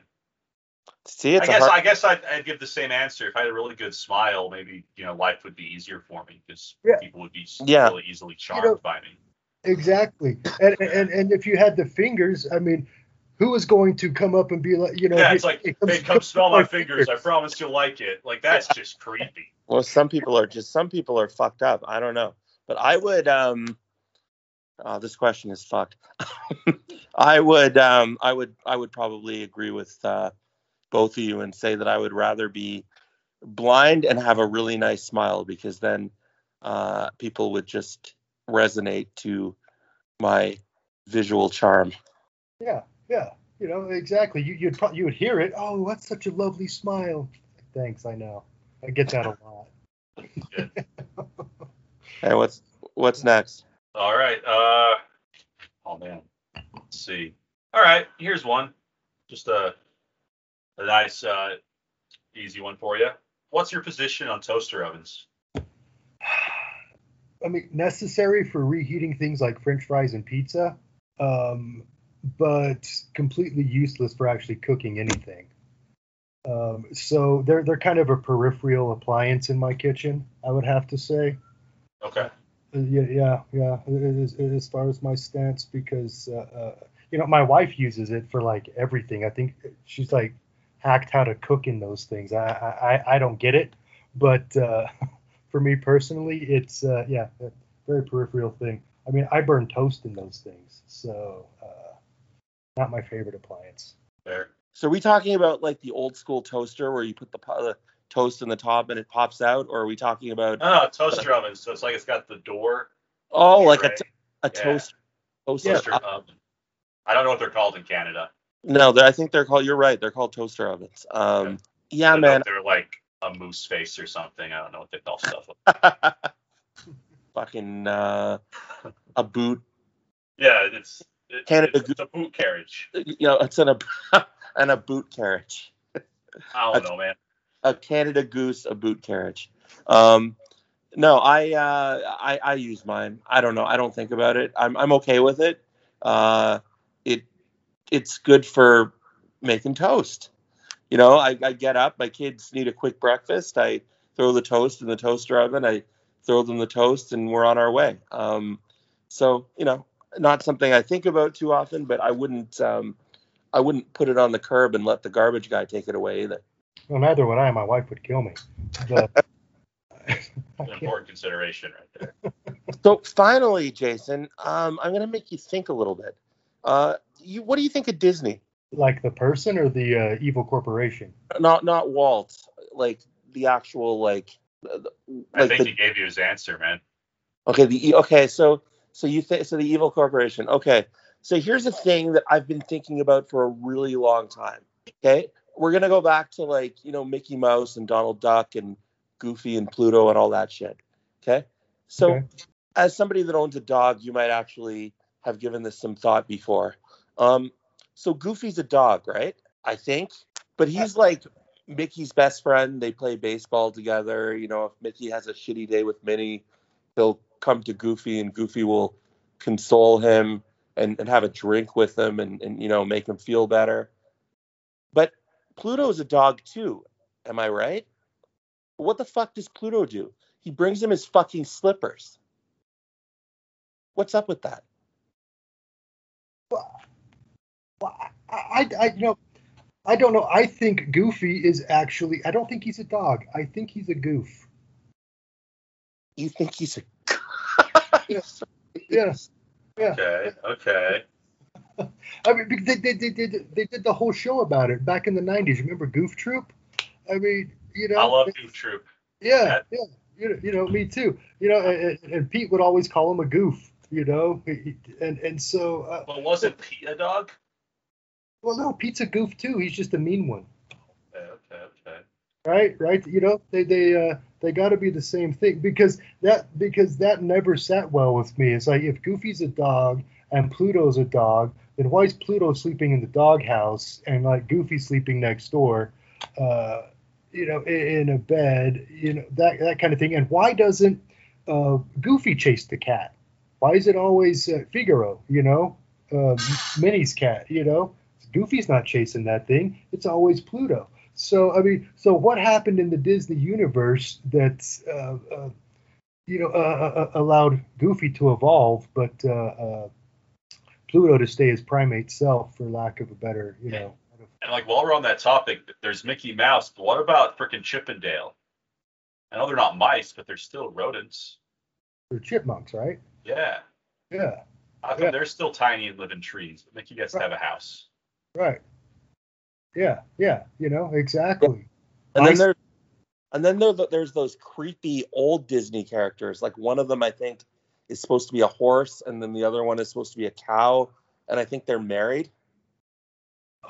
see, it's I a guess hard- I guess I'd, I'd give the same answer. If I had a really good smile, maybe you know life would be easier for me because Yeah. people would be Yeah. really easily charmed by me. Exactly. And and and if you had the fingers, I mean, who is going to come up and be like, you know, Yeah, it's like, hey, hey, come smell my fingers. I promise you'll like it. Like that's just creepy. Well, some people are just some people are fucked up. I don't know, but I would. um Oh, this question is fucked. I would. um I would. I would probably agree with uh, both of you and say that I would rather be blind and have a really nice smile because then uh, people would just resonate to my visual charm. Yeah, yeah. You know, exactly. You you'd pro- you would hear it. Oh, that's such a lovely smile. Thanks, I know. I get that a lot. Hey, what's what's next? All right. Uh, oh man. Let's see. All right. Here's one. Just a a nice, uh, easy one for you. What's your position on toaster ovens? I mean, necessary for reheating things like French fries and pizza, um, but completely useless for actually cooking anything. Um, so they're they're kind of a peripheral appliance in my kitchen. I would have to say. Okay. Uh, Yeah, yeah, yeah. As, as far as my stance, because uh, uh, you know my wife uses it for like everything. I think she's like hacked how to cook in those things. I I, I- I don't get it, but uh, for me personally, it's uh, yeah, a very peripheral thing. I mean, I burn toast in those things, so uh, not my favorite appliance. There. So are we talking about like the old school toaster where you put the, po- the toast in the top and it pops out, or are we talking about Oh, toaster oven. So it's like it's got the door. oh, like a, tray. t- a Yeah. toast toaster? toaster oven. I don't know what they're called in Canada. No, I think they're called. You're right. They're called toaster ovens. Um, yeah, I don't know man. if They're like a moose face or something. I don't know what they call stuff. like Fucking uh, a boot. Yeah, it's it, Canada it's, it's a boot carriage. You know, it's in a and a boot carriage. I don't know, man. a Canada Goose, a boot carriage. Um, no, I, uh, I I use mine. I don't know. I don't think about it. I'm I'm okay with it. Uh, it it's good for making toast. You know, I, I get up. My kids need a quick breakfast. I throw the toast in the toaster oven. I throw them the toast, and we're on our way. Um, so you know, not something I think about too often, but I wouldn't um, I wouldn't put it on the curb and let the garbage guy take it away either. Well, neither would I. My wife would kill me. But An important consideration right there. So finally, Jason, um, I'm gonna make you think a little bit. Uh, you, what do you think of Disney? like the person or the uh, evil corporation? Not not Walt, like the actual like, the- I like think the, he gave you his answer, man. okay the e- okay so so you think so the evil corporation okay so here's a thing that I've been thinking about for a really long time. Okay, we're gonna go back to like you know Mickey Mouse and Donald Duck and Goofy and Pluto and all that shit. Okay, so Okay. as somebody that owns a dog, you might actually have given this some thought before. Um, so Goofy's a dog, right? I think, but he's like Mickey's best friend. They play baseball together. You know, if Mickey has a shitty day with Minnie, he'll come to Goofy, and Goofy will console him and, and have a drink with him, and, and you know make him feel better. But Pluto's a dog too. Am I right? What the fuck does Pluto do? He brings him his fucking slippers. What's up with that? Well, I, I, I, you know, I don't know. I think Goofy is actually. I don't think he's a dog. I think he's a goof. You think he's a Yes. Yes. Yeah. Okay. Okay. I mean, they, they, they, they, they did the whole show about it back in the 90s. Remember Goof Troop? I mean, you know. I love Goof Troop. Yeah, yeah. You know, you know, me too. You know, and, and Pete would always call him a goof. You know, and and so. Uh, Well, wasn't Pete a dog? well, no, Pete's a goof too. He's just a mean one. Right? Right? You know, they they uh they got to be the same thing because that because that never sat well with me. It's like if Goofy's a dog and Pluto's a dog, then why is Pluto sleeping in the doghouse and like Goofy sleeping next door? Uh, you know, in, in a bed, you know, that that kind of thing. And why doesn't uh, Goofy chase the cat? Why is it always uh, Figaro? You know, uh, Minnie's cat. You know, Goofy's not chasing that thing. It's always Pluto. So I mean, so what happened in the Disney universe that uh, uh, you know uh, uh, allowed Goofy to evolve, but uh, uh, Pluto to stay his primate self, for lack of a better, you know. And like while we're on that topic, there's Mickey Mouse, but what about freaking Chip 'n Dale? I know they're not mice, but they're still rodents. They're chipmunks, right? Yeah. Yeah, How come Yeah. they're still tiny and live in trees? But Mickey gets to have a house. right. Yeah, yeah, you know exactly. And then Mice- there, and then there, there's those creepy old Disney characters. Like one of them, I think, is supposed to be a horse, and then the other one is supposed to be a cow. And I think they're married.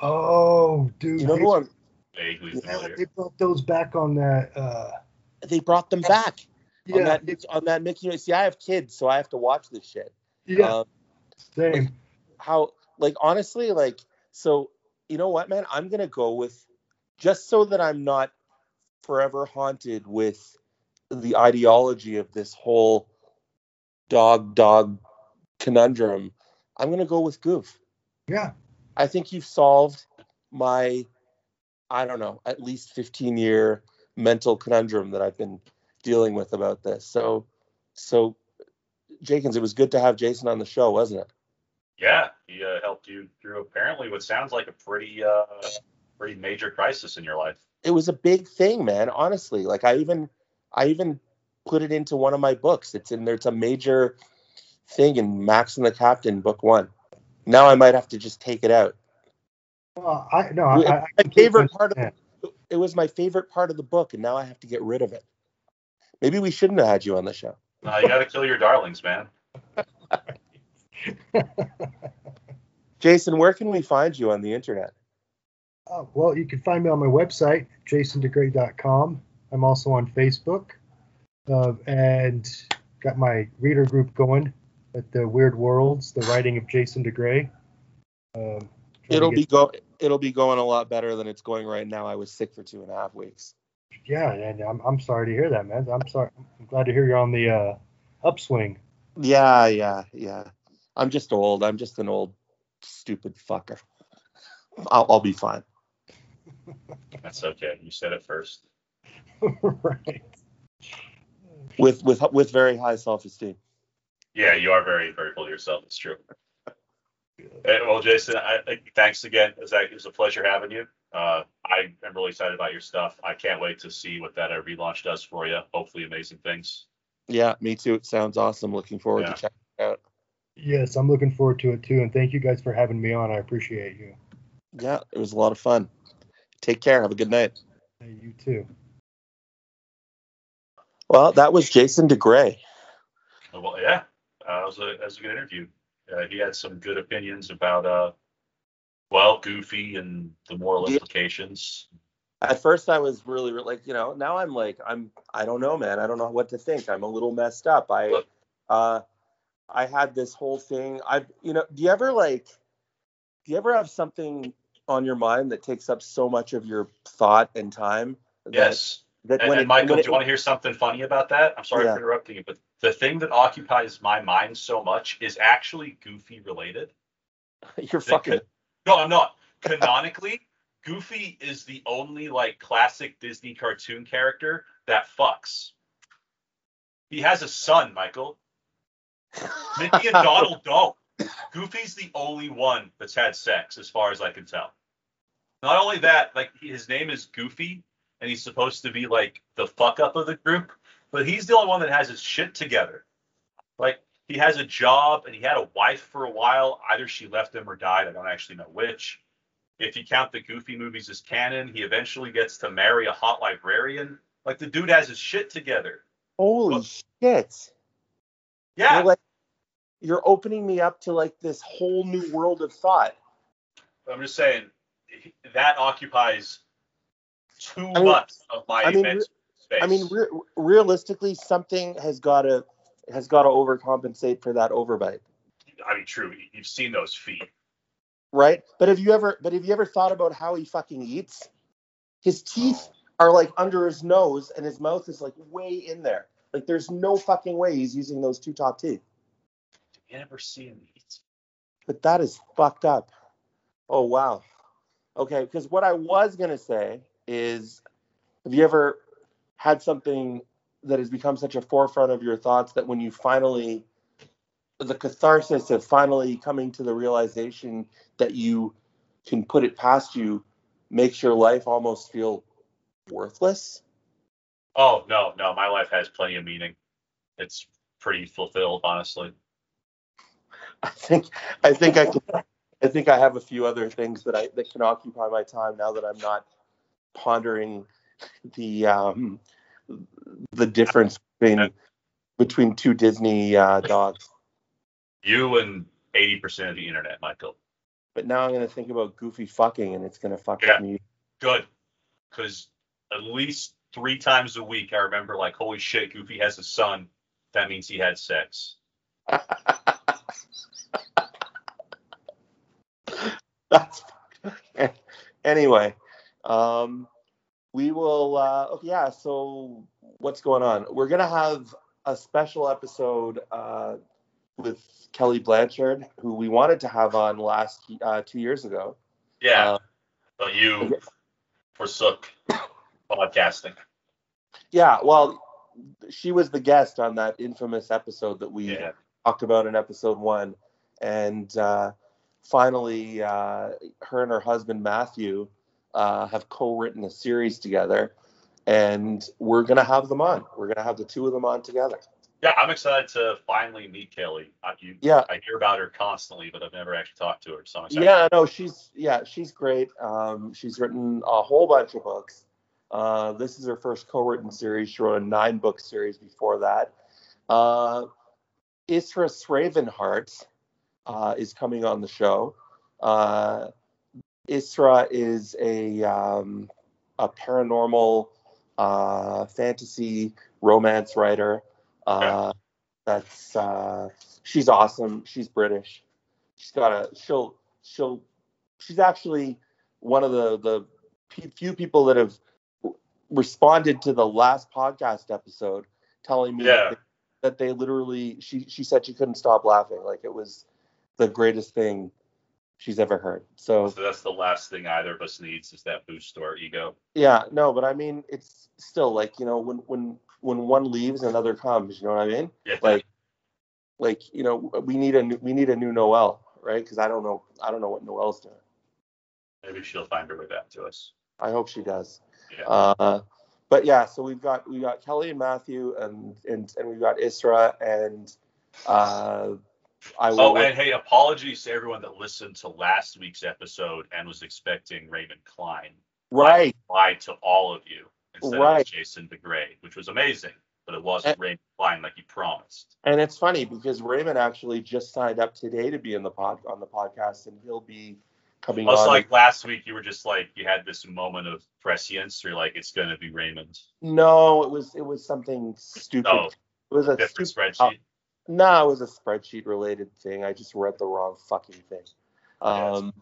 Oh, dude, You know they, who I'm, Vaguely yeah, familiar. they brought those back on that. Uh, they brought them back on yeah, that on that Mickey. See, I have kids, so I have to watch this shit. yeah, Um, same. how like honestly like so you know what man? I'm gonna go with just so that i'm not forever haunted with the ideology of this whole dog dog conundrum i'm gonna go with goof. Yeah, i think you've solved my i don't know at least 15 year mental conundrum that i've been dealing with about this. So so jenkins it was good to have jason on the show wasn't it Yeah, he uh, helped you through apparently what sounds like a pretty uh pretty major crisis in your life. it was a big thing, man. Honestly, like I even I even put it into one of my books. It's in there. It's a major thing in Max and the Captain, book one. Now I might have to just take it out. well, I no, I, I, I My favorite part of the, it was my favorite part of the book, and now I have to get rid of it. Maybe we shouldn't have had you on the show. Uh, you got to kill your darlings, man. Jason, where can we find you on the internet? Uh, well, you can find me on my website, jasondegray.com. I'm also on Facebook, uh, and got my reader group going at the Weird Worlds, the writing of Jason DeGray. Um, It'll be go. It'll be going a lot better than it's going right now. I was sick for two and a half weeks. Yeah, and I'm, I'm sorry to hear that, man. I'm sorry. I'm glad to hear you're on the uh, upswing. Yeah, yeah, yeah. I'm just old. I'm just an old stupid fucker. I'll, I'll be fine. That's okay. You said it first. right. With with with very high self-esteem. Yeah, you are very very full of yourself. It's true. Well, Jason, I, I, thanks again. It was, it was a pleasure having you. Uh, I am really excited about your stuff. I can't wait to see what that uh, relaunch does for you. Hopefully, amazing things. Yeah, me too. It sounds awesome. Looking forward Yeah. to checking it out. Yes, I'm looking forward to it too, and thank you guys for having me on. I appreciate you. Yeah, it was a lot of fun. Take care. Have a good night. Hey, you too. Well, that was Jason DeGray. Well, yeah, uh, it, was a, it was a good interview. Uh, he had some good opinions about, uh, well, Goofy and the moral Yeah. implications. At first, I was really, really like, you know, now I'm like, I'm, I don't know, man. I don't know what to think. I'm a little messed up. I, Look. uh, I had this whole thing. I've, you know, do you ever like, do you ever have something on your mind that takes up so much of your thought and time? that- Yes. That And, when and it, Michael, when do it- you want to hear something funny about that? I'm sorry Yeah. for interrupting you, but the thing that occupies my mind so much is actually Goofy related. you're fucking, could- No, I'm not. Canonically, Goofy is the only like classic Disney cartoon character that fucks. He has a son, Michael. Mickey and Donald don't. Goofy's the only one that's had sex, as far as I can tell. Not only that, like his name is Goofy, and he's supposed to be like the fuck up of the group, but he's the only one that has his shit together. Like he has a job and he had a wife for a while. Either she left him or died. I don't actually know which. If you count the Goofy movies as canon, he eventually gets to marry a hot librarian. Like the dude has his shit together. Holy Well- shit! Yeah. You're like, you're opening me up to like this whole new world of thought. I'm just saying that occupies too I mean- much of my I mean, mental space. I mean, re- realistically, something has got to has got to overcompensate for that overbite, I mean, true. You've seen those feet. right? But have you ever but have you ever thought about how he fucking eats? His teeth oh. are like under his nose, and his mouth is like way in there. Like there's no fucking way he's using those two top teeth. You never see him eat. But that is fucked up. Oh wow. Okay, because what I was gonna say is, have you ever had something that has become such a forefront of your thoughts that when you finally, the catharsis of finally coming to the realization that you can put it past you, makes your life almost feel worthless? Oh no, no, my life has plenty of meaning. It's pretty fulfilled, honestly. I think I think I can I think I have a few other things that I that can occupy my time now that I'm not pondering the um the difference between between two Disney uh, dogs. You and 80% of the internet, Michael. But now I'm gonna think about goofy fucking and it's gonna fuck Yeah. me. Good. Because at least three times a week, I remember, like, holy shit, Goofy has a son. That means he had sex. That's anyway. Um, we will. Uh, okay, yeah. So what's going on? We're gonna have a special episode uh, with Kelly Blanchard, who we wanted to have on last uh, two years ago. Yeah. Uh, but you forsook podcasting. yeah. Well, she was the guest on that infamous episode that we Yeah. talked about in episode one, and uh, finally, uh, her and her husband Matthew uh, have co-written a series together, and we're gonna have them on. We're gonna have the two of them on together. Yeah, I'm excited to finally meet Kelly. I, you, Yeah. I hear about her constantly, but I've never actually talked to her. So I'm excited. Yeah, no, she's yeah, she's great. Um, she's written a whole bunch of books. Uh, this is her first co-written series. She wrote a nine-book series before that. Uh, Isra Sravenheart uh, is coming on the show. Uh, Isra is a um, a paranormal uh, fantasy romance writer. Uh, That's uh, she's awesome. She's British. She's got a she'll she'll she's actually one of the the few people that have responded to the last podcast episode telling me Yeah. that, that they literally she she said she couldn't stop laughing like it was the greatest thing she's ever heard so So that's the last thing either of us needs is that boost to our ego. yeah no but i mean it's still like you know when when when one leaves another comes you know what i mean Yeah. like like you know we need a new, we need a new noel right because i don't know i don't know what noel's doing Maybe she'll find her way back to us. i hope she does Yeah. uh but yeah so we've got we got kelly and matthew and and and we've got isra and uh i will Oh, and hey, apologies to everyone that listened to last week's episode and was expecting Raymond Klein. right I lied to all of you instead of Right. Jason DeGray, which was amazing, but it wasn't Raymond Klein like he promised. and it's funny because raymond actually just signed up today to be in the pod on the podcast and he'll be coming Plus, on like last week, you were just like you had this moment of prescience. You're like, it's gonna be Raymond. no it was it was something stupid No, it was a different stupid spreadsheet. No, it was a spreadsheet related thing. I just read the wrong fucking thing. Yes. Um,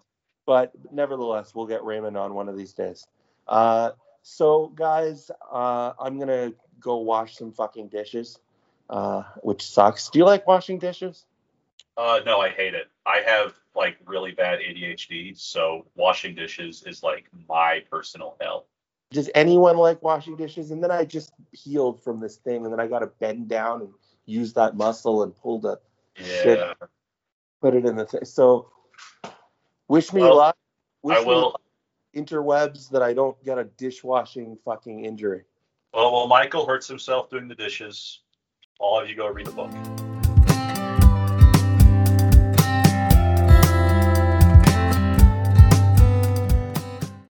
but nevertheless, we'll get Raymond on one of these days. Uh, so, guys, uh, I'm gonna go wash some fucking dishes, uh, which sucks. Do you like washing dishes? Uh, no, I hate it. I have like really bad ADHD, so washing dishes is like my personal hell. Does anyone like washing dishes? And then I just healed from this thing, and then I got to bend down and use that muscle and pull the Yeah. Shit. put it in the thing. So, wish me Well, luck. Wish I me will. interwebs that I don't get a dishwashing fucking injury. Well, while Michael hurts himself doing the dishes, all of you go read the book.